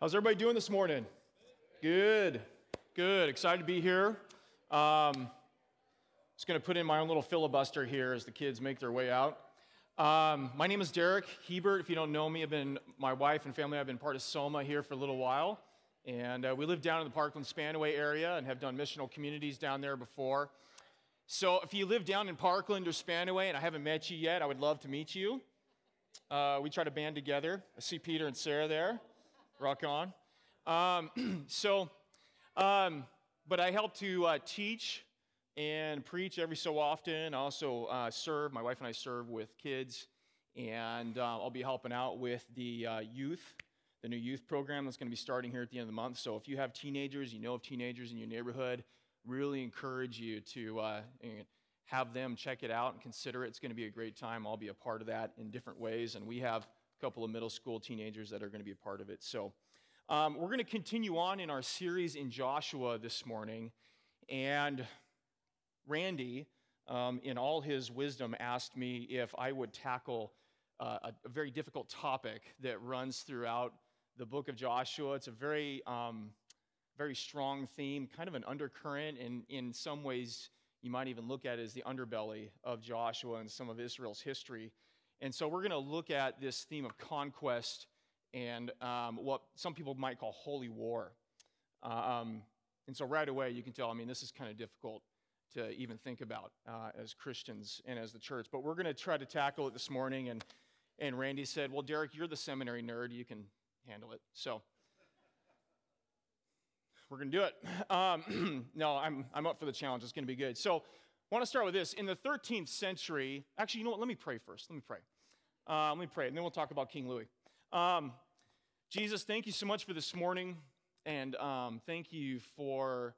How's everybody doing this morning? Good, good. Excited to be here. Um, just going to put in my own little filibuster here as the kids make their way out. Um, my name is Derek Hebert. If you don't know me, I've been my wife and family. I've been part of Soma here for a little while, and uh, we live down in the Parkland Spanaway area and have done missional communities down there before. So if you live down in Parkland or Spanaway and I haven't met you yet, I would love to meet you. Uh, we try to band together. I see Peter and Sarah there. Rock on. Um, so, um, but I help to uh, teach and preach every so often. I also uh, serve, my wife and I serve with kids, and uh, I'll be helping out with the uh, youth, the new youth program that's going to be starting here at the end of the month. So if you have teenagers, you know of teenagers in your neighborhood, really encourage you to uh, have them check it out and consider it. It's going to be a great time. I'll be a part of that in different ways, and we have couple of middle school teenagers that are going to be a part of it. So um, we're going to continue on in our series in Joshua this morning, and Randy, um, in all his wisdom, asked me if I would tackle uh, a, a, very difficult topic that runs throughout the book of Joshua. It's a very, um, very strong theme, kind of an undercurrent, and in some ways, you might even look at it as the underbelly of Joshua and some of Israel's history. And so, we're going to look at this theme of conquest and um, what some people might call holy war. Um, and so, right away, you can tell, I mean, this is kind of difficult to even think about uh, as Christians and as the church. But we're going to try to tackle it this morning. And, and Randy said, Well, Derek, you're the seminary nerd. You can handle it. So we're going to do it. Um, no, I'm, I'm up for the challenge. It's going to be good. So I want to start with this. In the 13th century, actually, you know what? Let me pray first. Let me pray. Uh, let me pray, and then we'll talk about King Louis. Um, Jesus, thank you so much for this morning, and um, thank you for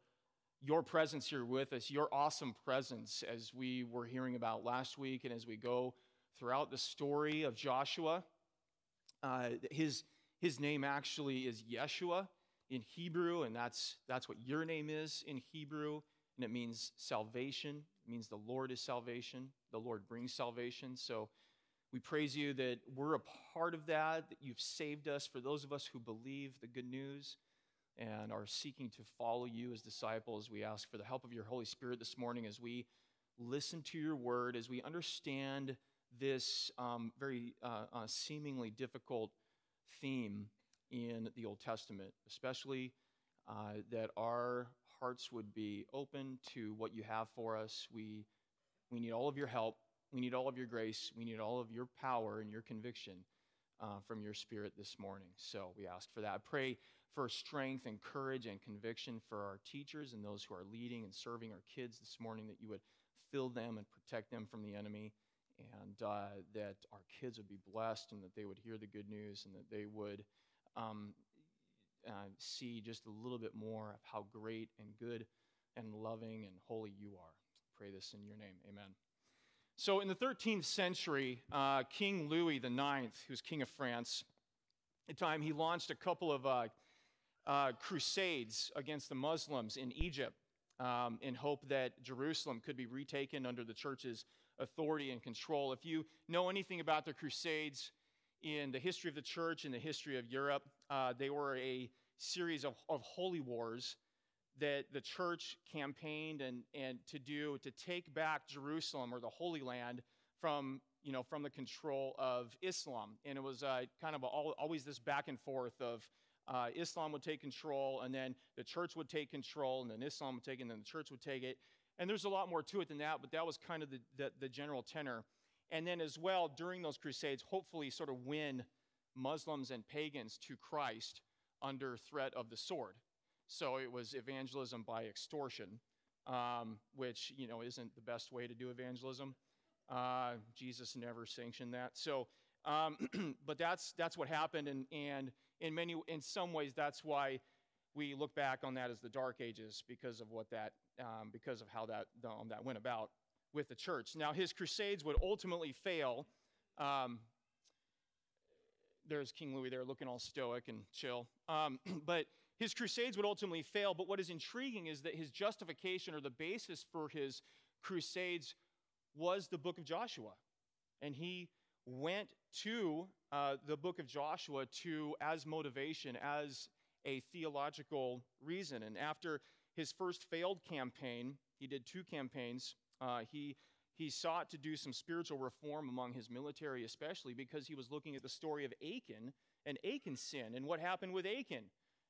your presence here with us, your awesome presence as we were hearing about last week and as we go throughout the story of Joshua. Uh, his, his name actually is Yeshua in Hebrew, and that's, that's what your name is in Hebrew, and it means salvation. Means the Lord is salvation. The Lord brings salvation. So we praise you that we're a part of that, that you've saved us for those of us who believe the good news and are seeking to follow you as disciples. We ask for the help of your Holy Spirit this morning as we listen to your word, as we understand this um, very uh, uh, seemingly difficult theme in the Old Testament, especially uh, that our hearts would be open to what you have for us. We, we need all of your help. We need all of your grace. We need all of your power and your conviction uh, from your spirit this morning. So we ask for that. I pray for strength and courage and conviction for our teachers and those who are leading and serving our kids this morning, that you would fill them and protect them from the enemy, and uh, that our kids would be blessed and that they would hear the good news and that they would um, uh, see just a little bit more of how great and good and loving and holy you are. Pray this in your name. Amen. So, in the 13th century, uh, King Louis IX, who's king of France, at the time he launched a couple of uh, uh, crusades against the Muslims in Egypt um, in hope that Jerusalem could be retaken under the church's authority and control. If you know anything about the crusades in the history of the church, in the history of Europe, uh, they were a series of, of holy wars that the church campaigned and, and to do to take back Jerusalem or the Holy Land from you know from the control of Islam, and it was uh, kind of always this back and forth of uh, Islam would take control, and then the church would take control, and then Islam would take it, and then the church would take it. And there's a lot more to it than that, but that was kind of the, the, the general tenor. And then, as well, during those crusades, hopefully, sort of win Muslims and pagans to Christ under threat of the sword. So it was evangelism by extortion, um, which you know isn't the best way to do evangelism. Uh, Jesus never sanctioned that. So, um, but that's that's what happened, and and in many in some ways that's why we look back on that as the dark ages because of what that um, because of how that that went about with the church now his crusades would ultimately fail um, there's king louis there looking all stoic and chill um, but his crusades would ultimately fail but what is intriguing is that his justification or the basis for his crusades was the book of joshua and he went to uh, the book of Joshua to as motivation, as a theological reason. And after his first failed campaign, he did two campaigns. Uh, he he sought to do some spiritual reform among his military, especially because he was looking at the story of Achan and Achan's sin and what happened with Achan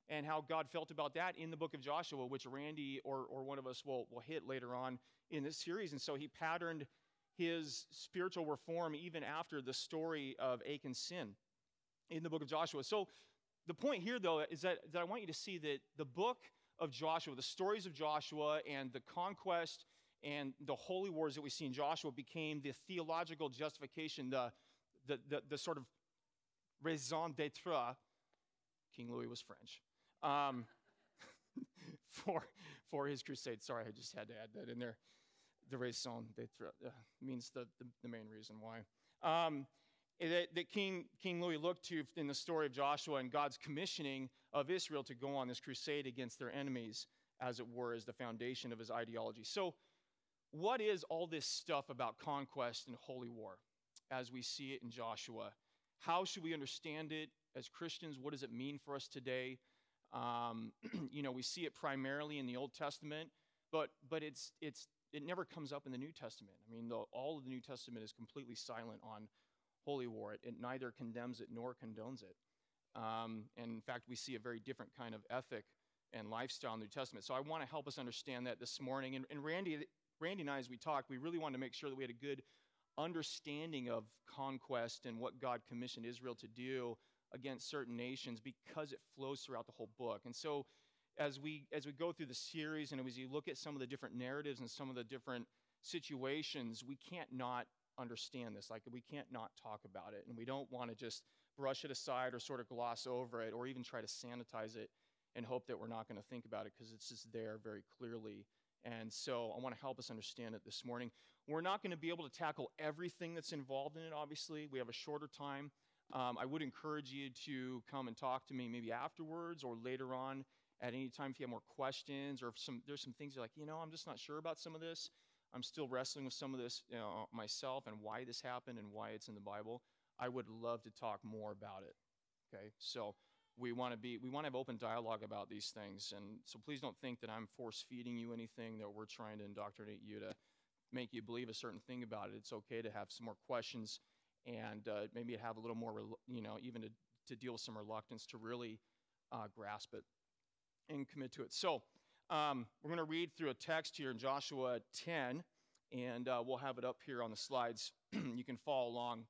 and how God felt about that in the book of Joshua, which Randy or, or one of us will, will hit later on in this series. And so he patterned his spiritual reform even after the story of Achan's sin in the book of Joshua. So the point here, though, is that, that I want you to see that the book of Joshua, the stories of Joshua and the conquest and the holy wars that we see in Joshua became the theological justification, the, the, the, the sort of raison d'etre. King Louis was French. Um, for, for his crusade. Sorry, I just had to add that in there. The raison d'etre uh, means the, the, the, main reason why. Um, that, that King, King Louis looked to in the story of Joshua and God's commissioning of Israel to go on this crusade against their enemies, as it were, as the foundation of his ideology. So, what is all this stuff about conquest and holy war as we see it in Joshua? How should we understand it as Christians? What does it mean for us today? Um, you know, we see it primarily in the Old Testament, but but it's it's it never comes up in the New Testament. I mean, the, all of the New Testament is completely silent on holy war. It, it neither condemns it nor condones it. Um, and in fact, we see a very different kind of ethic and lifestyle in the New Testament. So I want to help us understand that this morning. And, and Randy, Randy and I, as we talked, we really wanted to make sure that we had a good understanding of conquest and what God commissioned Israel to do against certain nations because it flows throughout the whole book. And so as we as we go through the series and as you look at some of the different narratives and some of the different situations, we can't not understand this. Like we can't not talk about it. And we don't want to just brush it aside or sort of gloss over it or even try to sanitize it and hope that we're not going to think about it because it's just there very clearly. And so I want to help us understand it this morning. We're not going to be able to tackle everything that's involved in it, obviously. We have a shorter time. Um, I would encourage you to come and talk to me maybe afterwards or later on at any time if you have more questions or if some, there's some things you're like, you know, I'm just not sure about some of this. I'm still wrestling with some of this you know, myself and why this happened and why it's in the Bible. I would love to talk more about it. Okay, so we want to be we want to have open dialogue about these things, and so please don't think that I'm force feeding you anything that we're trying to indoctrinate you to make you believe a certain thing about it. It's okay to have some more questions and uh, maybe have a little more, you know, even to, to deal with some reluctance to really uh, grasp it and commit to it. So um, we're going to read through a text here in Joshua 10, and uh, we'll have it up here on the slides. you can follow along.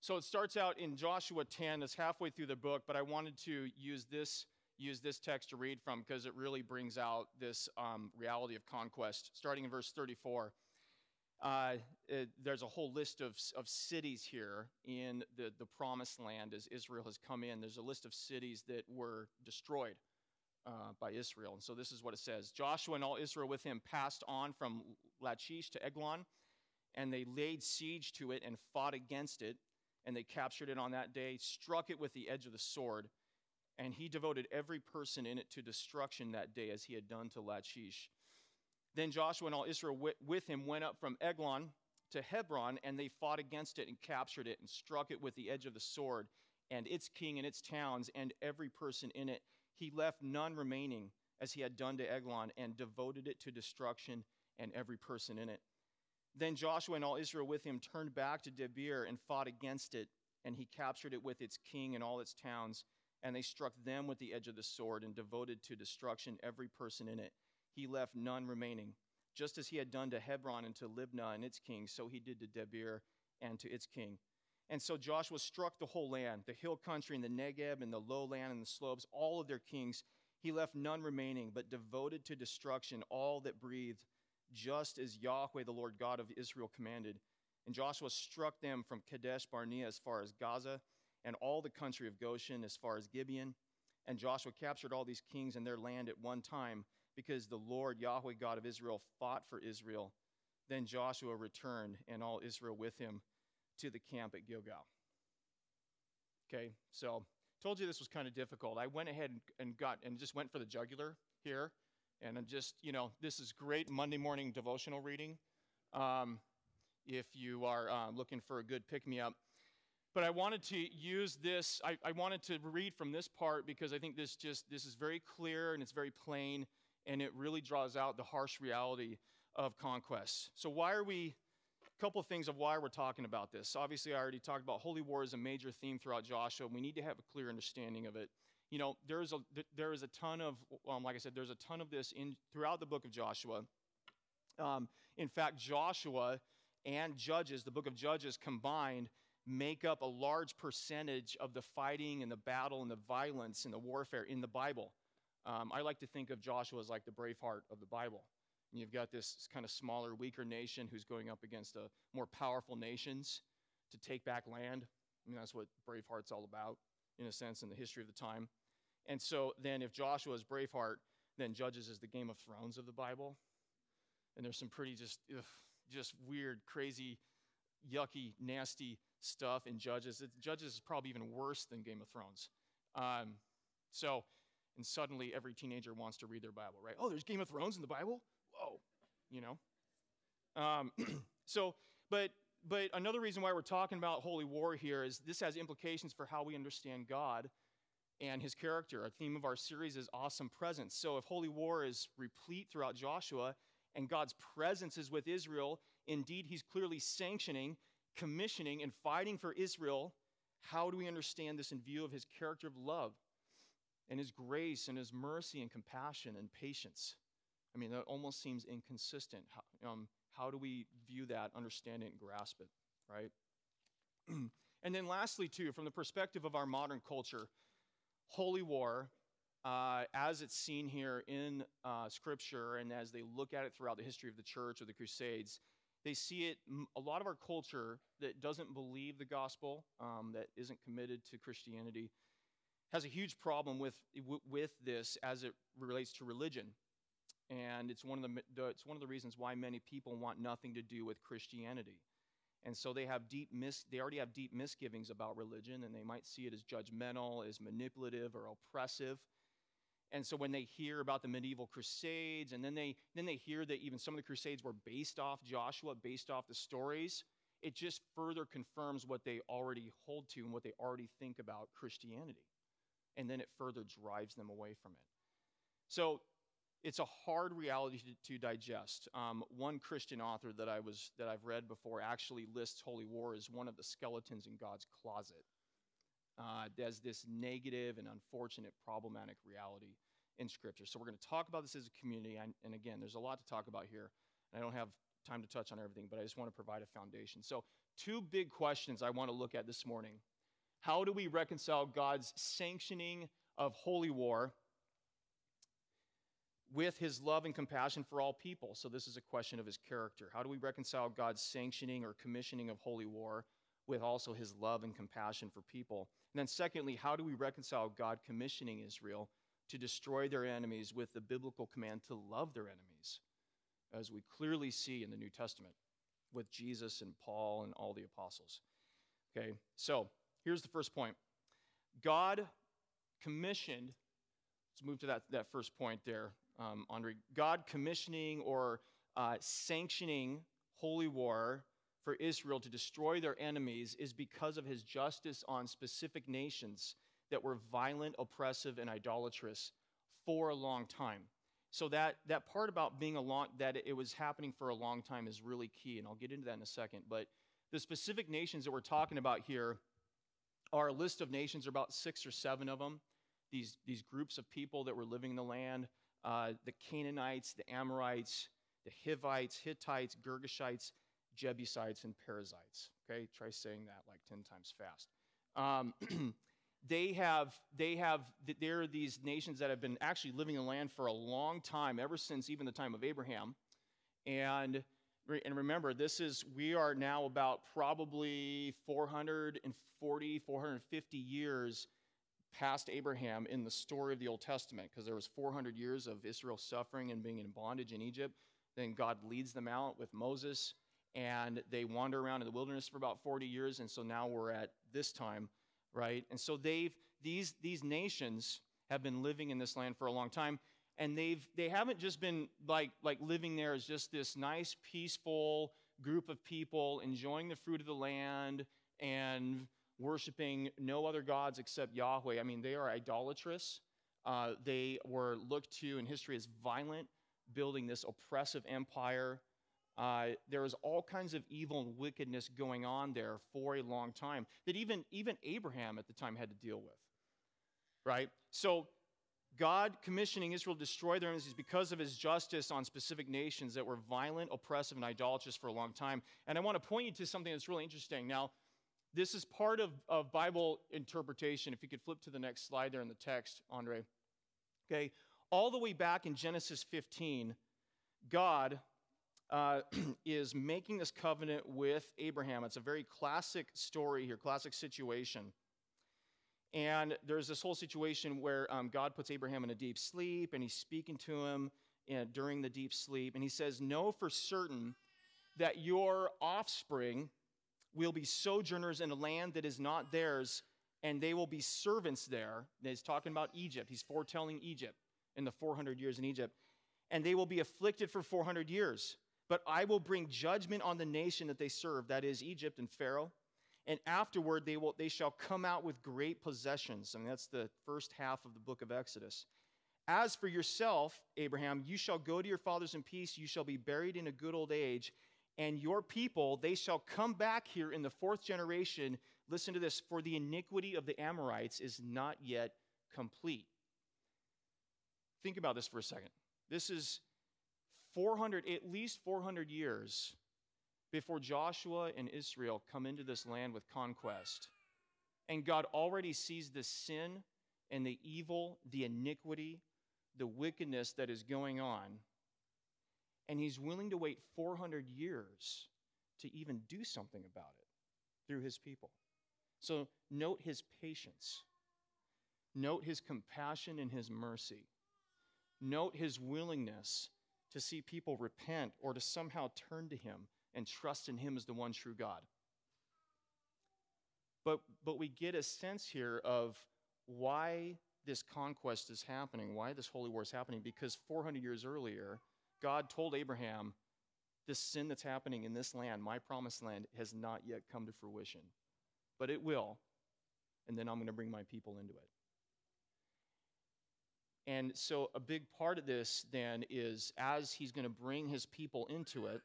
So it starts out in Joshua 10. It's halfway through the book, but I wanted to use this use this text to read from because it really brings out this um, reality of conquest. Starting in verse 34. Uh, it, there's a whole list of, of cities here in the, the promised land as Israel has come in. There's a list of cities that were destroyed uh, by Israel. And so this is what it says Joshua and all Israel with him passed on from Lachish to Eglon, and they laid siege to it and fought against it. And they captured it on that day, struck it with the edge of the sword. And he devoted every person in it to destruction that day, as he had done to Lachish. Then Joshua and all Israel with him went up from Eglon to Hebron, and they fought against it and captured it and struck it with the edge of the sword, and its king and its towns and every person in it. He left none remaining, as he had done to Eglon, and devoted it to destruction and every person in it. Then Joshua and all Israel with him turned back to Debir and fought against it, and he captured it with its king and all its towns, and they struck them with the edge of the sword and devoted to destruction every person in it he left none remaining. Just as he had done to Hebron and to Libnah and its king, so he did to Debir and to its king. And so Joshua struck the whole land, the hill country and the Negeb and the lowland and the slopes, all of their kings. He left none remaining, but devoted to destruction all that breathed, just as Yahweh, the Lord God of Israel, commanded. And Joshua struck them from Kadesh Barnea as far as Gaza, and all the country of Goshen as far as Gibeon. And Joshua captured all these kings and their land at one time because the Lord Yahweh God of Israel fought for Israel. Then Joshua returned and all Israel with him to the camp at Gilgal. Okay, so told you this was kind of difficult. I went ahead and got and just went for the jugular here, and I'm just you know this is great Monday morning devotional reading. Um, if you are uh, looking for a good pick me up, but I wanted to use this, I, I wanted to read from this part because I think this just, this is very clear and it's very plain and it really draws out the harsh reality of conquest. So, why are we, a couple things of why we're talking about this. Obviously, I already talked about holy war is a major theme throughout Joshua. We need to have a clear understanding of it. You know, there is a, there is a ton of, um, like I said, there's a ton of this in throughout the book of Joshua. Um, in fact, Joshua and Judges, the book of Judges combined, make up a large percentage of the fighting and the battle and the violence and the warfare in the Bible. Um, I like to think of Joshua as like the Braveheart of the Bible. And you've got this kind of smaller, weaker nation who's going up against a more powerful nations to take back land. I mean, that's what Braveheart's all about, in a sense, in the history of the time. And so then, if Joshua is Braveheart, then Judges is the Game of Thrones of the Bible. And there's some pretty just, ugh, just weird, crazy, yucky, nasty stuff in Judges. It, Judges is probably even worse than Game of Thrones. Um, so, and suddenly every teenager wants to read their Bible, right? Oh, there's Game of Thrones in the Bible? Whoa, you know? Um, so, but but another reason why we're talking about holy war here is this has implications for how we understand God and his character. Our theme of our series is awesome presence. So if holy war is replete throughout Joshua and God's presence is with Israel, indeed he's clearly sanctioning commissioning and fighting for Israel, how do we understand this in view of his character of love and his grace and his mercy and compassion and patience? I mean, that almost seems inconsistent. How, um, how do we view that, understand it, and grasp it, right? and then, lastly, too, from the perspective of our modern culture, holy war, uh, as it's seen here in uh, Scripture and as they look at it throughout the history of the church or the Crusades, they see it, a lot of our culture that doesn't believe the gospel, um, that isn't committed to Christianity, has a huge problem with, with this as it relates to religion. And it's one, of the, it's one of the reasons why many people want nothing to do with Christianity. And so they have deep mis- they already have deep misgivings about religion, and they might see it as judgmental, as manipulative, or oppressive. And so when they hear about the medieval crusades, and then they then they hear that even some of the crusades were based off Joshua, based off the stories, it just further confirms what they already hold to and what they already think about Christianity. And then it further drives them away from it. So it's a hard reality to, to digest. Um, one Christian author that I was that I've read before actually lists holy war as one of the skeletons in God's closet uh, as this negative and unfortunate, problematic reality in Scripture. So we're going to talk about this as a community. And, and again, there's a lot to talk about here. And I don't have time to touch on everything, but I just want to provide a foundation. So, two big questions I want to look at this morning. How do we reconcile God's sanctioning of holy war with his love and compassion for all people? So, this is a question of his character. How do we reconcile God's sanctioning or commissioning of holy war with also his love and compassion for people? And then, secondly, how do we reconcile God commissioning Israel to destroy their enemies with the biblical command to love their enemies, as we clearly see in the New Testament with Jesus and Paul and all the apostles? Okay, so here's the first point God commissioned, let's move to that, that first point there, um, Andre. God commissioning or uh, sanctioning holy war for Israel to destroy their enemies is because of his justice on specific nations that were violent, oppressive, and idolatrous for a long time. So that, that part about being a long, that it was happening for a long time is really key, and I'll get into that in a second. But the specific nations that we're talking about here are a list of nations, are about six or seven of them. These, these groups of people that were living in the land uh, the Canaanites, the Amorites, the Hivites, Hittites, Girgashites, Jebusites, and Perizzites. Okay, try saying that like 10 times fast. Um, they have, they have, there are these nations that have been actually living in the land for a long time, ever since even the time of Abraham. And, and remember, this is, we are now about probably 440, 450 years past Abraham in the story of the Old Testament, because there was 400 years of Israel suffering and being in bondage in Egypt. Then God leads them out with Moses and they wander around in the wilderness for about 40 years and so now we're at this time right and so they've these these nations have been living in this land for a long time and they've they haven't just been like like living there as just this nice peaceful group of people enjoying the fruit of the land and worshiping no other gods except Yahweh. I mean, they are idolatrous. Uh, they were looked to in history as violent, building this oppressive empire. Uh, there was all kinds of evil and wickedness going on there for a long time that even, even Abraham at the time had to deal with. Right? So, God commissioning Israel to destroy their enemies because of his justice on specific nations that were violent, oppressive, and idolatrous for a long time. And I want to point you to something that's really interesting. Now, this is part of, of Bible interpretation. If you could flip to the next slide there in the text, Andre. Okay, all the way back in Genesis 15, God uh, is making this covenant with Abraham. It's a very classic story here, classic situation. And there's this whole situation where um, God puts Abraham in a deep sleep, and he's speaking to him in, during the deep sleep. And he says, Know for certain that your offspring will be sojourners in a land that is not theirs, and they will be servants there. And he's talking about Egypt. He's foretelling Egypt in the 400 years in Egypt. And they will be afflicted for 400 years. But I will bring judgment on the nation that they serve, that is Egypt and Pharaoh. And afterward, they, will, they shall come out with great possessions. I mean, that's the first half of the book of Exodus. As for yourself, Abraham, you shall go to your fathers in peace. You shall be buried in a good old age. And your people, they shall come back here in the fourth generation. Listen to this for the iniquity of the Amorites is not yet complete. Think about this for a second. This is 400, at least 400 years before Joshua and Israel come into this land with conquest. And God already sees the sin and the evil, the iniquity, the wickedness that is going on. And He's willing to wait 400 years to even do something about it through His people. So note His patience, note His compassion and His mercy, note His willingness to see people repent or to somehow turn to Him and trust in Him as the one true God. But, but we get a sense here of why this conquest is happening, why this holy war is happening, because 400 years earlier, God told Abraham, This sin that's happening in this land, my promised land, has not yet come to fruition. But it will, and then I'm going to bring my people into it. And so, a big part of this then is as he's going to bring his people into it,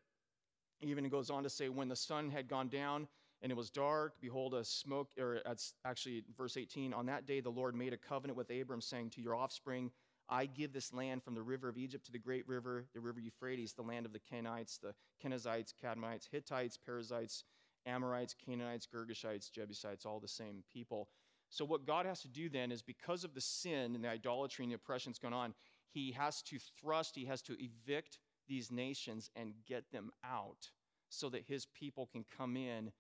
even goes on to say, when the sun had gone down and it was dark, behold, a smoke, or that's actually verse 18, on that day the Lord made a covenant with Abram, saying, To your offspring, I give this land from the river of Egypt to the great river, the river Euphrates, the land of the Kenites, the Kenizzites, Cadmonites, Hittites, Perizzites, Amorites, Canaanites, Girgashites, Jebusites, all the same people. So, what God has to do then is because of the sin and the idolatry and the oppression that's going on, He has to thrust, He has to evict these nations and get them out so that his people can come in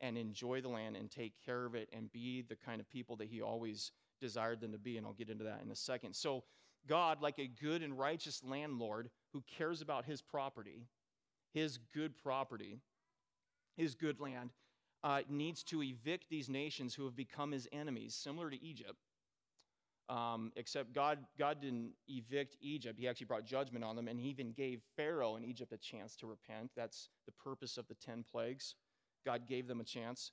and enjoy the land and take care of it and be the kind of people that he always desired them to be. And I'll get into that in a second. So, God, like a good and righteous landlord who cares about his property, his good property, his good land, uh, needs to evict these nations who have become his enemies, similar to Egypt. Um, except God, God didn't evict Egypt. He actually brought judgment on them, and he even gave Pharaoh in Egypt a chance to repent. That's the purpose of the 10 plagues. God gave them a chance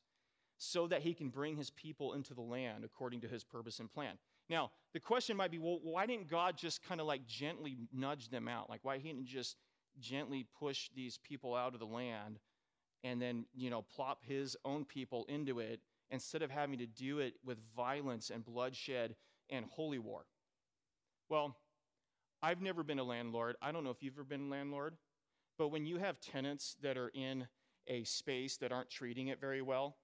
so that he can bring his people into the land according to his purpose and plan. Now, the question might be well, why didn't God just kind of like gently nudge them out? Like, why he didn't just gently push these people out of the land and then, you know, plop his own people into it instead of having to do it with violence and bloodshed and holy war. Well, I've never been a landlord. I don't know if you've ever been a landlord, but when you have tenants that are in a space that aren't treating it very well,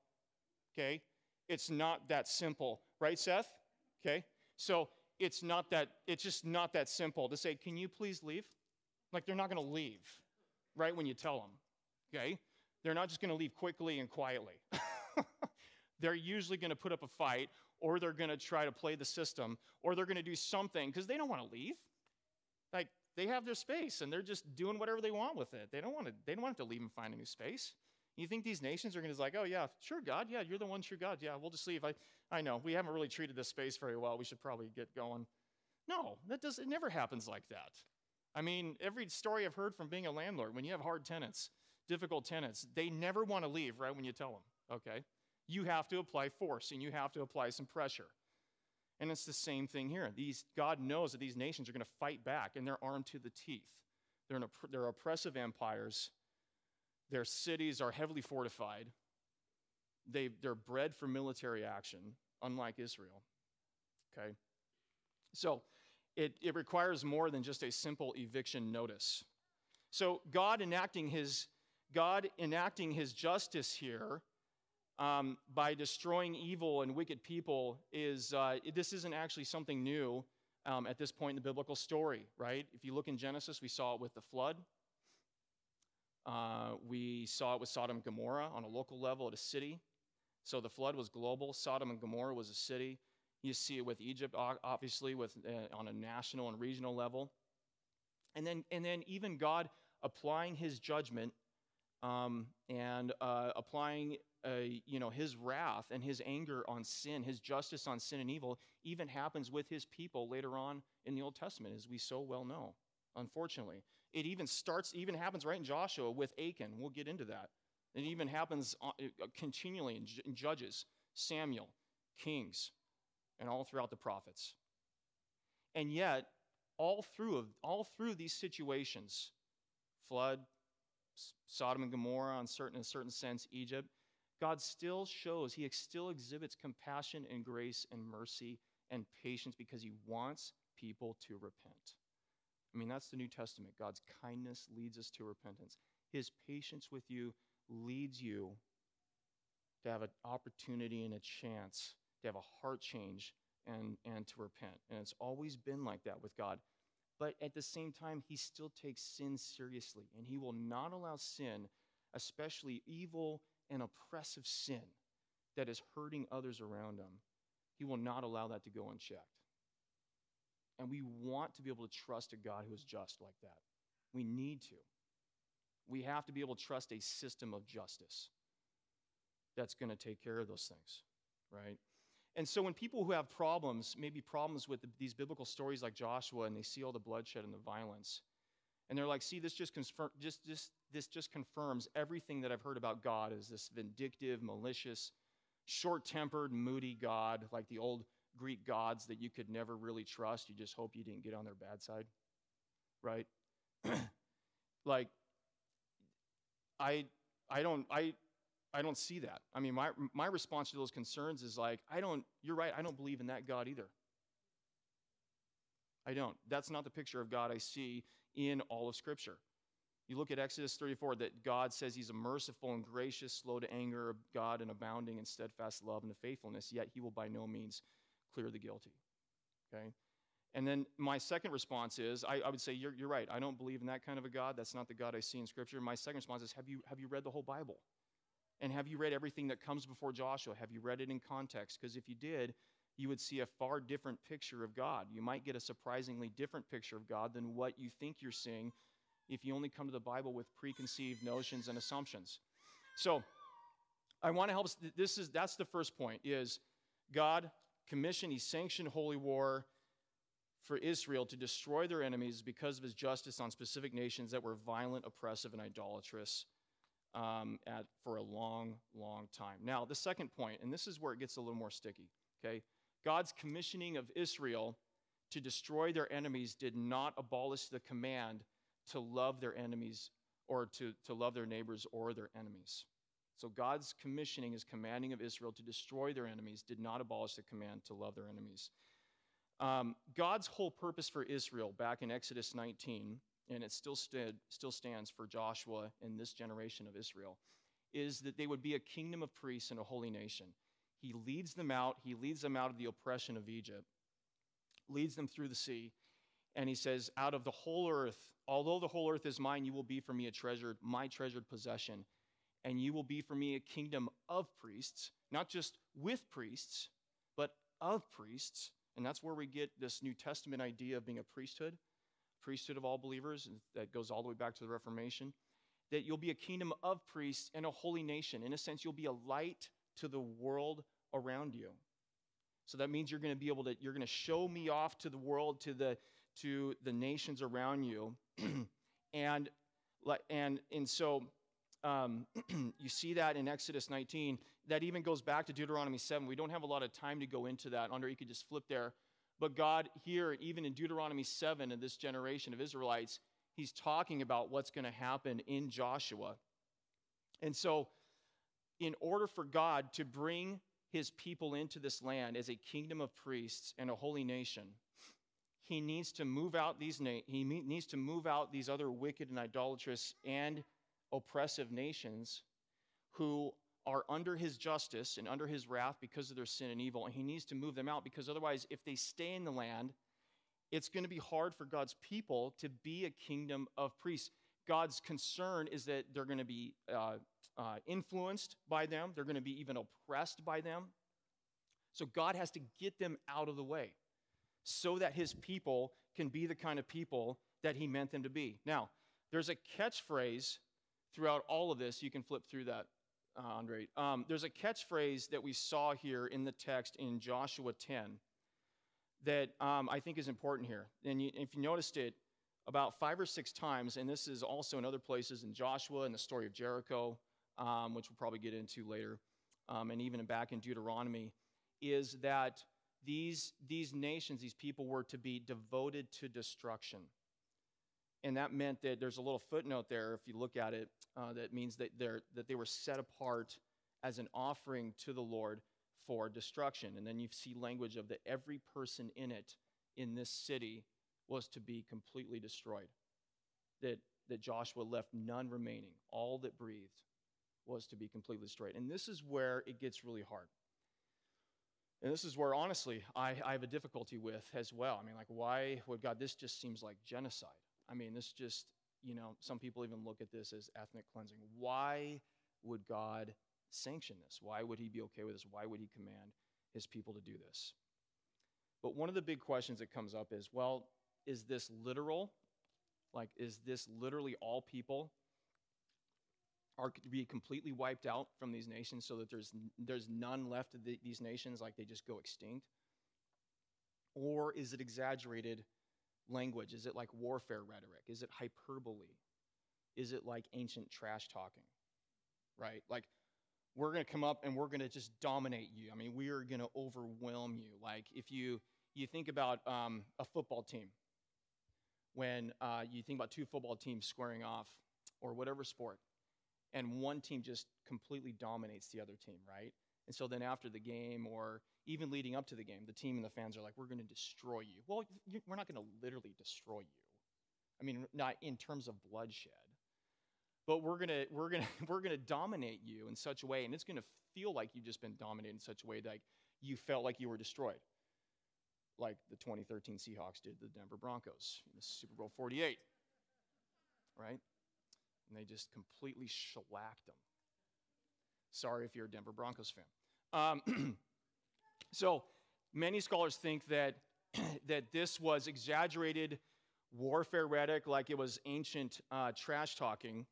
okay, it's not that simple, right, Seth? Okay, so it's not that, it's just not that simple to say, can you please leave? Like they're not gonna leave, right, when you tell them, okay? They're not just gonna leave quickly and quietly. they're usually gonna put up a fight or they're going to try to play the system, or they're going to do something because they don't want to leave. Like they have their space and they're just doing whatever they want with it. They don't want to. They don't want to leave and find a new space. You think these nations are going to be like, oh yeah, sure, God, yeah, you're the one true God. Yeah, we'll just leave. I, I know we haven't really treated this space very well. We should probably get going. No, that does. It never happens like that. I mean, every story I've heard from being a landlord, when you have hard tenants, difficult tenants, they never want to leave right when you tell them. Okay, You have to apply force and you have to apply some pressure. And it's the same thing here. These, God knows that these nations are going to fight back and they're armed to the teeth. They're, an, they're oppressive empires. Their cities are heavily fortified. They, they're bred for military action, unlike Israel. Okay? So it, it requires more than just a simple eviction notice. So God enacting his, God enacting his justice here um, by destroying evil and wicked people is uh, this isn't actually something new um, at this point in the biblical story, right? If you look in Genesis, we saw it with the flood. Uh, we saw it with Sodom and Gomorrah on a local level at a city. So the flood was global. Sodom and Gomorrah was a city. You see it with Egypt, obviously, with uh, on a national and regional level. And then, and then even God applying His judgment um, and uh, applying uh, you know, his wrath and his anger on sin, his justice on sin and evil, even happens with his people later on in the Old Testament, as we so well know, unfortunately. It even starts, even happens right in Joshua with Achan. We'll get into that. It even happens uh, continually in, in Judges, Samuel, Kings, and all throughout the prophets. And yet, all through, all through these situations, flood, Sodom and Gomorrah, on certain, in a certain sense, Egypt, God still shows, He still exhibits compassion and grace and mercy and patience because He wants people to repent. I mean, that's the New Testament. God's kindness leads us to repentance. His patience with you leads you to have an opportunity and a chance to have a heart change and, and to repent. And it's always been like that with God. But at the same time, He still takes sin seriously, and He will not allow sin, especially evil and oppressive sin that is hurting others around him, he will not allow that to go unchecked. And we want to be able to trust a God who is just like that. We need to. We have to be able to trust a system of justice that's going to take care of those things, right? And so when people who have problems, maybe problems with the, these biblical stories like Joshua, and they see all the bloodshed and the violence, and they're like, see, this just, confirm, just, just, this just confirms everything that I've heard about God as this vindictive, malicious, short tempered, moody God, like the old Greek gods that you could never really trust. You just hope you didn't get on their bad side, right? like, I, I don't, I, I don't see that. I mean, my, my response to those concerns is like, I don't, you're right, I don't believe in that God either. I don't. That's not the picture of God I see in all of Scripture. You look at Exodus 34, that God says He's a merciful and gracious, slow to anger, God, and abounding in steadfast love and faithfulness, yet He will by no means clear the guilty. Okay? And then my second response is I, I would say, you're, you're right. I don't believe in that kind of a God. That's not the God I see in Scripture. My second response is, have you, have you read the whole Bible? And have you read everything that comes before Joshua? Have you read it in context? Because if you did, you would see a far different picture of God. You might get a surprisingly different picture of God than what you think you're seeing if you only come to the Bible with preconceived notions and assumptions. So, I want to help this is that's the first point is God commissioned he sanctioned holy war for Israel to destroy their enemies because of his justice on specific nations that were violent, oppressive, and idolatrous um, at, for a long, long time. Now, the second point, and this is where it gets a little more sticky, okay? God's commissioning of Israel to destroy their enemies did not abolish the command to love their enemies or to, to love their neighbors or their enemies. So God's commissioning, his commanding of Israel to destroy their enemies, did not abolish the command to love their enemies. Um, God's whole purpose for Israel back in Exodus 19, and it still, stood, still stands for Joshua and this generation of Israel, is that they would be a kingdom of priests and a holy nation. He leads them out. He leads them out of the oppression of Egypt, leads them through the sea. And he says, Out of the whole earth, although the whole earth is mine, you will be for me a treasured, my treasured possession. And you will be for me a kingdom of priests, not just with priests, but of priests. And that's where we get this New Testament idea of being a priesthood, priesthood of all believers. and That goes all the way back to the Reformation. That you'll be a kingdom of priests and a holy nation. In a sense, you'll be a light to the world around you. So that means you're going to be able to, you're going to show me off to the world, to the, to the nations around you. and, and, and so um, you see that in Exodus 19. That even goes back to Deuteronomy 7. We don't have a lot of time to go into that. Under, you could just flip there. But God, here, even in Deuteronomy 7, in this generation of Israelites, He's talking about what's going to happen in Joshua. And so, in order for God to bring His people into this land as a kingdom of priests and a holy nation, He needs to move out these He needs to move out these other wicked and idolatrous and oppressive nations who are under his justice and under his wrath because of their sin and evil. And he needs to move them out because otherwise, if they stay in the land, it's going to be hard for God's people to be a kingdom of priests. God's concern is that they're going to be uh, uh, influenced by them, they're going to be even oppressed by them. So God has to get them out of the way so that his people can be the kind of people that he meant them to be. Now, there's a catchphrase throughout all of this. You can flip through that, uh, Andre. Um, there's a catchphrase that we saw here in the text in Joshua 10 that um, I think is important here. And you, if you noticed it about five or six times, and this is also in other places in Joshua and the story of Jericho, um, which we'll probably get into later, um, and even back in Deuteronomy, is that these, these nations, these people were to be devoted to destruction. And that meant that there's a little footnote there, if you look at it, uh, that means that, that they were set apart as an offering to the Lord for destruction. And then you see language of that every person in it, in this city, was to be completely destroyed. That, that Joshua left none remaining. All that breathed was to be completely destroyed. And this is where it gets really hard. And this is where, honestly, I, I have a difficulty with as well. I mean, like, why would God, this just seems like genocide. I mean, this just, you know, some people even look at this as ethnic cleansing. Why would God sanction this? Why would he be okay with this? Why would he command his people to do this? But one of the big questions that comes up is well, is this literal? Like, is this literally all people are to be completely wiped out from these nations so that there's, there's none left of the, these nations, like they just go extinct? Or is it exaggerated language? Is it like warfare rhetoric? Is it hyperbole? Is it like ancient trash talking? Right? Like, we're going to come up and we're going to just dominate you. I mean, we are going to overwhelm you. Like, if you, you think about um, a football team, when uh, you think about two football teams squaring off, or whatever sport, and one team just completely dominates the other team, right? And so then after the game, or even leading up to the game, the team and the fans are like, we're going to destroy you. Well, we're not going to literally destroy you. I mean, not in terms of bloodshed, but we're going to we're going to we're going to dominate you in such a way and it's going to feel like you've just been dominated in such a way that you felt like you were destroyed. Like the 2013 Seahawks did the Denver Broncos in the Super Bowl 48. Right? And they just completely shellacked them. Sorry if you're a Denver Broncos fan. Um, So many scholars think that, that this was exaggerated warfare rhetoric, like it was ancient uh, trash talking.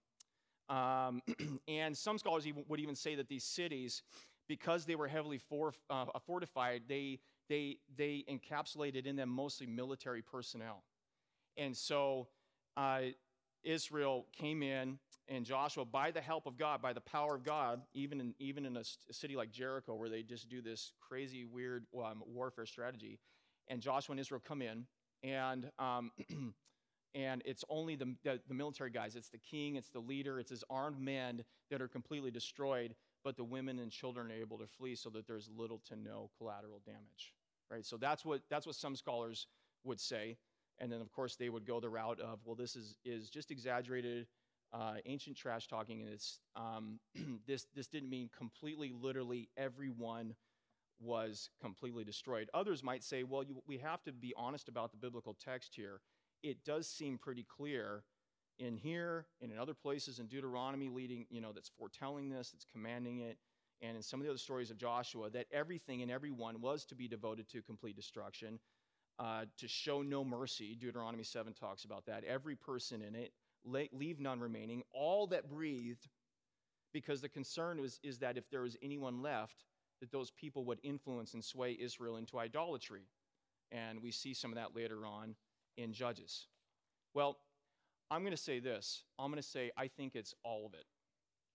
Um, and some scholars even, would even say that these cities, because they were heavily for, uh, fortified, they, they, they encapsulated in them mostly military personnel. And so uh, Israel came in and Joshua, by the help of God, by the power of God, even in, even in a, a city like Jericho where they just do this crazy, weird um, warfare strategy, and Joshua and Israel come in, and, um, and it's only the, the, the military guys, it's the king, it's the leader, it's his armed men that are completely destroyed, but the women and children are able to flee so that there's little to no collateral damage. Right? So that's what, that's what some scholars would say. And then, of course, they would go the route of, well, this is, is just exaggerated uh, ancient trash talking, and um, this this didn't mean completely, literally everyone was completely destroyed. Others might say, well, you, we have to be honest about the biblical text here. It does seem pretty clear in here and in other places in Deuteronomy, leading you know that's foretelling this, that's commanding it, and in some of the other stories of Joshua, that everything and everyone was to be devoted to complete destruction. Uh, to show no mercy, Deuteronomy 7 talks about that. Every person in it leave none remaining, all that breathed, because the concern was, is that if there was anyone left, that those people would influence and sway Israel into idolatry. And we see some of that later on in Judges. Well, I'm going to say this. I'm going to say I think it's all of it.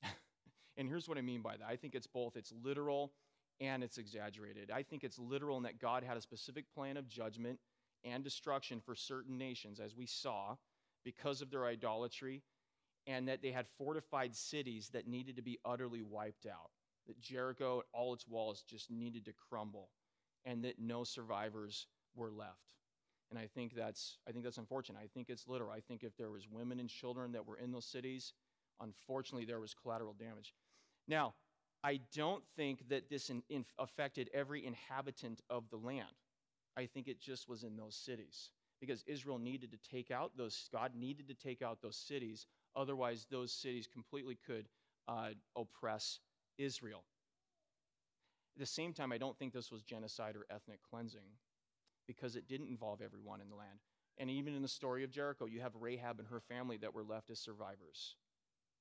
And here's what I mean by that I think it's both, it's literal and it's exaggerated. I think it's literal in that God had a specific plan of judgment and destruction for certain nations, as we saw, because of their idolatry, and that they had fortified cities that needed to be utterly wiped out. That Jericho, and all its walls, just needed to crumble, and that no survivors were left. And I think that's I think that's unfortunate. I think it's literal. I think if there was women and children that were in those cities, unfortunately there was collateral damage. Now, I don't think that this in, in affected every inhabitant of the land. I think it just was in those cities because Israel needed to take out those, God needed to take out those cities. Otherwise, those cities completely could uh, oppress Israel. At the same time, I don't think this was genocide or ethnic cleansing because it didn't involve everyone in the land. And even in the story of Jericho, you have Rahab and her family that were left as survivors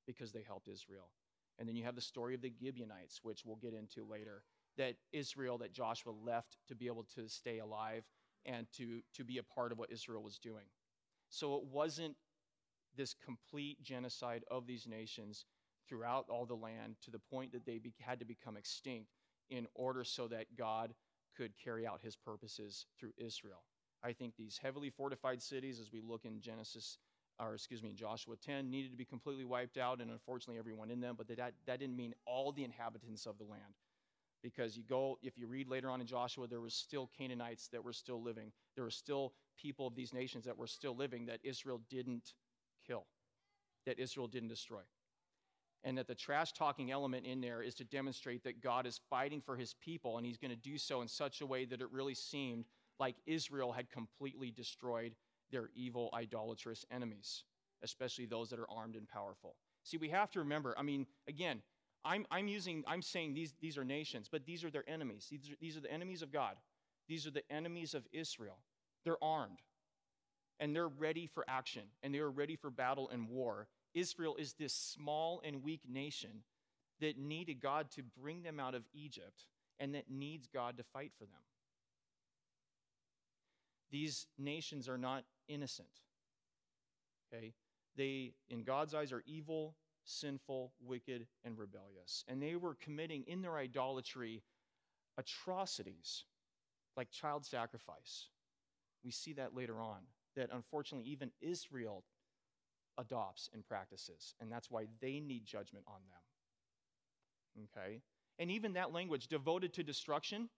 because they helped Israel. And then you have the story of the Gibeonites, which we'll get into later, that Israel, that Joshua left to be able to stay alive and to, to be a part of what Israel was doing. So it wasn't this complete genocide of these nations throughout all the land to the point that they be, had to become extinct in order so that God could carry out his purposes through Israel. I think these heavily fortified cities, as we look in Genesis or excuse me, Joshua 10, needed to be completely wiped out, and unfortunately, everyone in them, but that, that didn't mean all the inhabitants of the land. Because you go, if you read later on in Joshua, there was still Canaanites that were still living. There were still people of these nations that were still living that Israel didn't kill, that Israel didn't destroy. And that the trash talking element in there is to demonstrate that God is fighting for his people, and he's going to do so in such a way that it really seemed like Israel had completely destroyed their evil, idolatrous enemies, especially those that are armed and powerful. See, we have to remember, I mean, again, I'm, I'm using, I'm saying these, these are nations, but these are their enemies. These are, these are the enemies of God. These are the enemies of Israel. They're armed and they're ready for action and they are ready for battle and war. Israel is this small and weak nation that needed God to bring them out of Egypt and that needs God to fight for them. These nations are not innocent. Okay? They, in God's eyes, are evil, sinful, wicked, and rebellious. And they were committing in their idolatry atrocities like child sacrifice. We see that later on, that unfortunately even Israel adopts and practices. And that's why they need judgment on them. Okay? And even that language, devoted to destruction,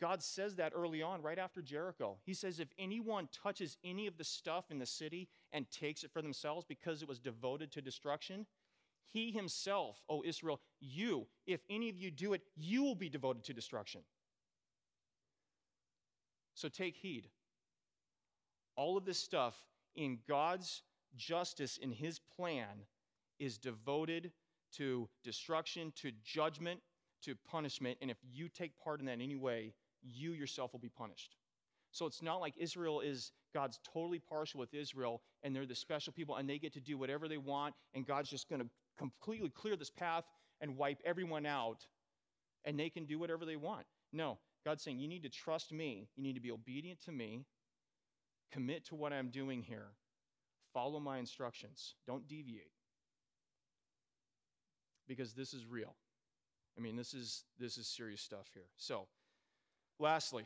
God says that early on, right after Jericho. He says, if anyone touches any of the stuff in the city and takes it for themselves because it was devoted to destruction, he himself, O Israel, you, if any of you do it, you will be devoted to destruction. So take heed. All of this stuff in God's justice, in his plan, is devoted to destruction, to judgment, to punishment. And if you take part in that in any way, you yourself will be punished. So it's not like Israel is God's totally partial with Israel and they're the special people and they get to do whatever they want and God's just going to completely clear this path and wipe everyone out and they can do whatever they want. No, God's saying you need to trust me, you need to be obedient to me, commit to what I'm doing here, follow my instructions, don't deviate. Because this is real. I mean, this is this is serious stuff here. So, Lastly,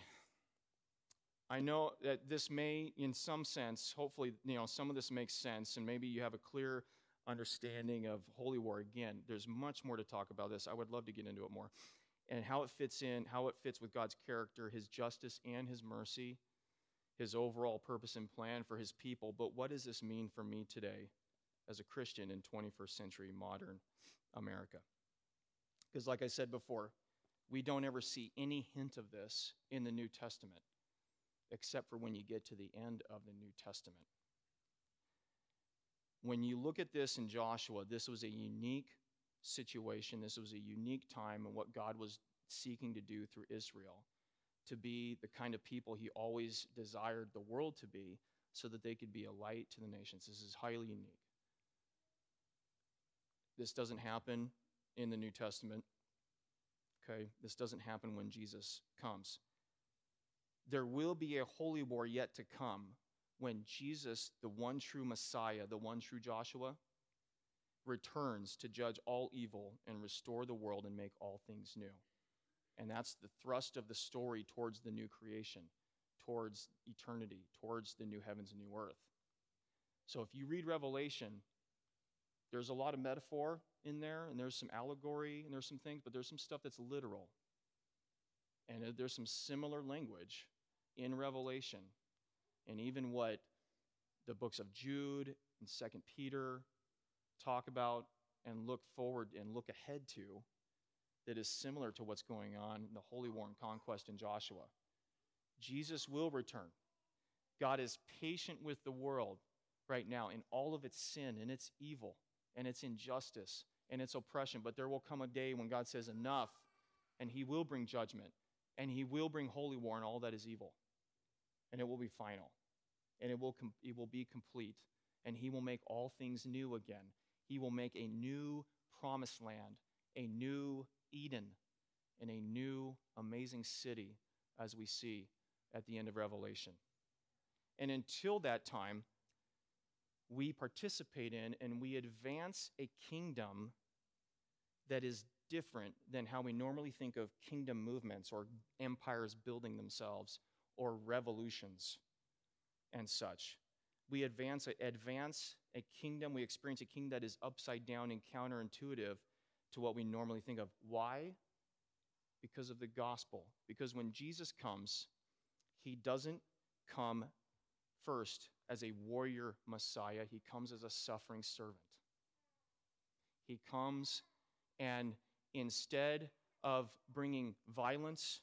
I know that this may, in some sense, hopefully, you know, some of this makes sense, and maybe you have a clear understanding of holy war. Again, there's much more to talk about this. I would love to get into it more. And how it fits in, how it fits with God's character, his justice and his mercy, his overall purpose and plan for his people. But what does this mean for me today as a Christian in 21st century modern America? Because, like I said before, we don't ever see any hint of this in the New Testament, except for when you get to the end of the New Testament. When you look at this in Joshua, this was a unique situation. This was a unique time and what God was seeking to do through Israel to be the kind of people he always desired the world to be so that they could be a light to the nations. This is highly unique. This doesn't happen in the New Testament. Okay? This doesn't happen when Jesus comes. There will be a holy war yet to come when Jesus, the one true Messiah, the one true Joshua, returns to judge all evil and restore the world and make all things new. And that's the thrust of the story towards the new creation, towards eternity, towards the new heavens and new earth. So if you read Revelation, there's a lot of metaphor in there, and there's some allegory, and there's some things, but there's some stuff that's literal. And there's some similar language in Revelation, and even what the books of Jude and Second Peter talk about and look forward and look ahead to that is similar to what's going on in the Holy War and conquest in Joshua. Jesus will return. God is patient with the world right now in all of its sin and its evil and its injustice and its oppression. But there will come a day when God says, Enough, and He will bring judgment, and He will bring holy war and all that is evil. And it will be final, and it will, com- it will be complete, and He will make all things new again. He will make a new promised land, a new Eden, and a new amazing city, as we see at the end of Revelation. And until that time, we participate in and we advance a kingdom that is different than how we normally think of kingdom movements or empires building themselves or revolutions and such. We advance, advance a kingdom, we experience a kingdom that is upside down and counterintuitive to what we normally think of. Why? Because of the gospel. Because when Jesus comes, he doesn't come first as a warrior Messiah, he comes as a suffering servant. He comes and instead of bringing violence,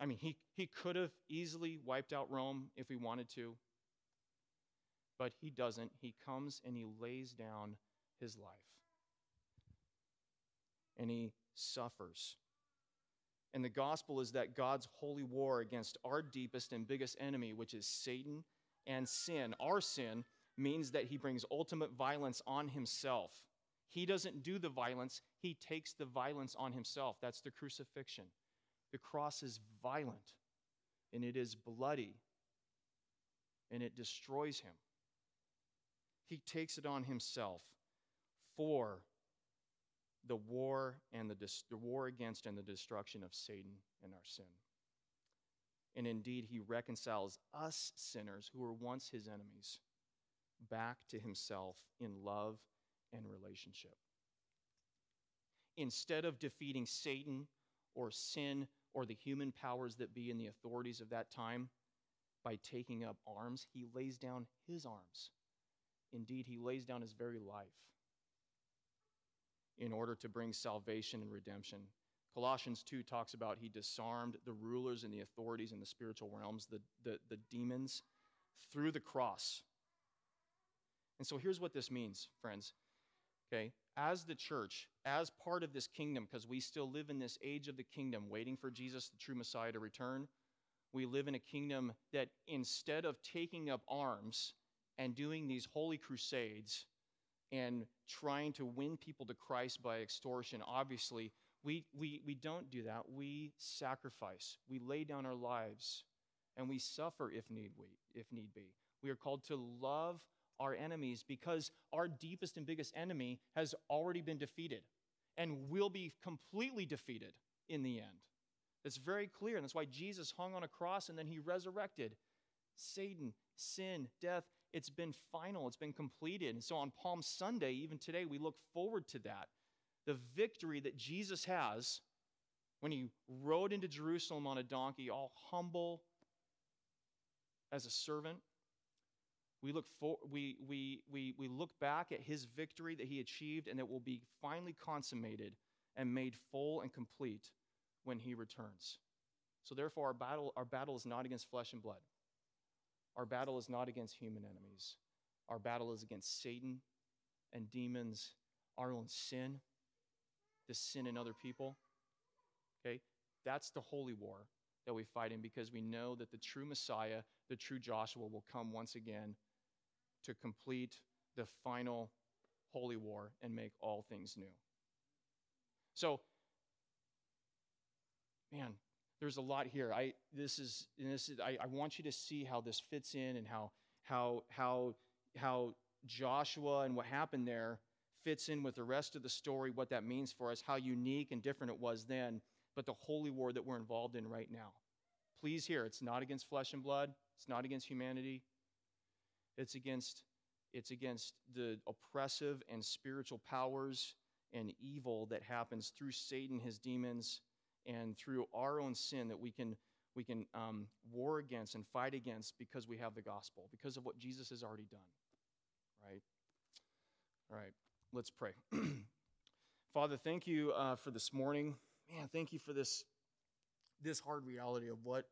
I mean, he, he could have easily wiped out Rome if he wanted to, but he doesn't. He comes and he lays down his life. And he suffers. And the gospel is that God's holy war against our deepest and biggest enemy, which is Satan and sin, our sin, means that he brings ultimate violence on himself. He doesn't do the violence, he takes the violence on himself. That's the crucifixion. The cross is violent, and it is bloody, and it destroys him. He takes it on himself for the war and the, the war against and the destruction of Satan and our sin. And indeed, he reconciles us sinners who were once his enemies back to himself in love and relationship. Instead of defeating Satan or sin or the human powers that be in the authorities of that time by taking up arms, he lays down his arms. Indeed, he lays down his very life in order to bring salvation and redemption Colossians 2 talks about he disarmed the rulers and the authorities in the spiritual realms, the, the, the demons, through the cross. And so here's what this means, friends. Okay, as the church, as part of this kingdom, because we still live in this age of the kingdom, waiting for Jesus, the true Messiah, to return, we live in a kingdom that instead of taking up arms and doing these holy crusades and trying to win people to Christ by extortion, obviously, we, we, we don't do that. We sacrifice. We lay down our lives and we suffer if need, we, if need be. We are called to love our enemies because our deepest and biggest enemy has already been defeated and will be completely defeated in the end. It's very clear, and that's why Jesus hung on a cross and then he resurrected. Satan, sin, death, it's been final, it's been completed. And so on Palm Sunday, even today, we look forward to that the victory that Jesus has when he rode into Jerusalem on a donkey, all humble as a servant. We look, for, we, we, we, we look back at his victory that he achieved and that will be finally consummated and made full and complete when he returns. So therefore, our battle, our battle is not against flesh and blood. Our battle is not against human enemies. Our battle is against Satan and demons, our own sin, the sin in other people. Okay? That's the holy war that we fight in because we know that the true Messiah, the true Joshua, will come once again to complete the final holy war and make all things new. So, man, there's a lot here. I this is this is I, I want you to see how this fits in and how how how how Joshua and what happened there fits in with the rest of the story, what that means for us, how unique and different it was then, but the holy war that we're involved in right now. Please hear, it's not against flesh and blood, it's not against humanity. It's against it's against the oppressive and spiritual powers and evil that happens through Satan, his demons, and through our own sin that we can we can um, war against and fight against because we have the gospel, because of what Jesus has already done. Right? All right, let's pray. Father, thank you uh, for this morning. Man, thank you for this, this hard reality of what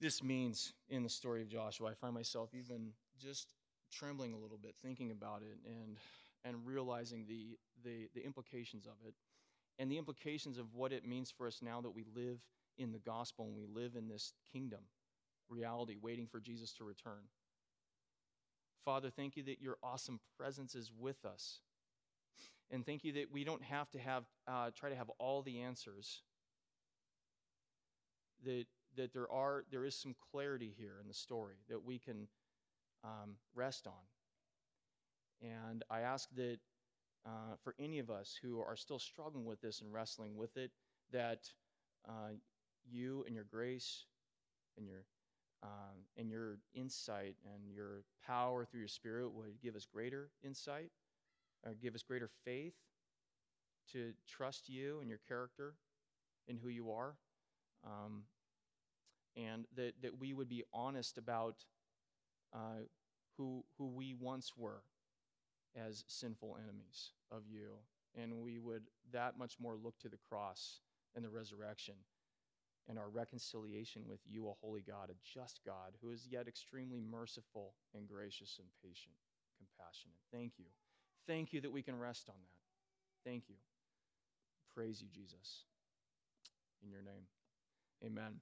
this means in the story of Joshua. I find myself even just trembling a little bit thinking about it and, and realizing the, the, the implications of it and the implications of what it means for us now that we live in the gospel and we live in this kingdom reality, waiting for Jesus to return. Father, thank you that your awesome presence is with us. And thank you that we don't have to have, uh, try to have all the answers. That, that there, are, there is some clarity here in the story that we can um, rest on. And I ask that uh, for any of us who are still struggling with this and wrestling with it, that uh, you and your grace and your um, and your insight and your power through your spirit would give us greater insight or give us greater faith to trust you and your character and who you are um, and that, that we would be honest about uh, who, who we once were as sinful enemies of you. And we would that much more look to the cross and the resurrection and our reconciliation with you, a holy God, a just God, who is yet extremely merciful and gracious and patient, compassionate. Thank you. Thank you that we can rest on that. Thank you. Praise you, Jesus. In your name. Amen.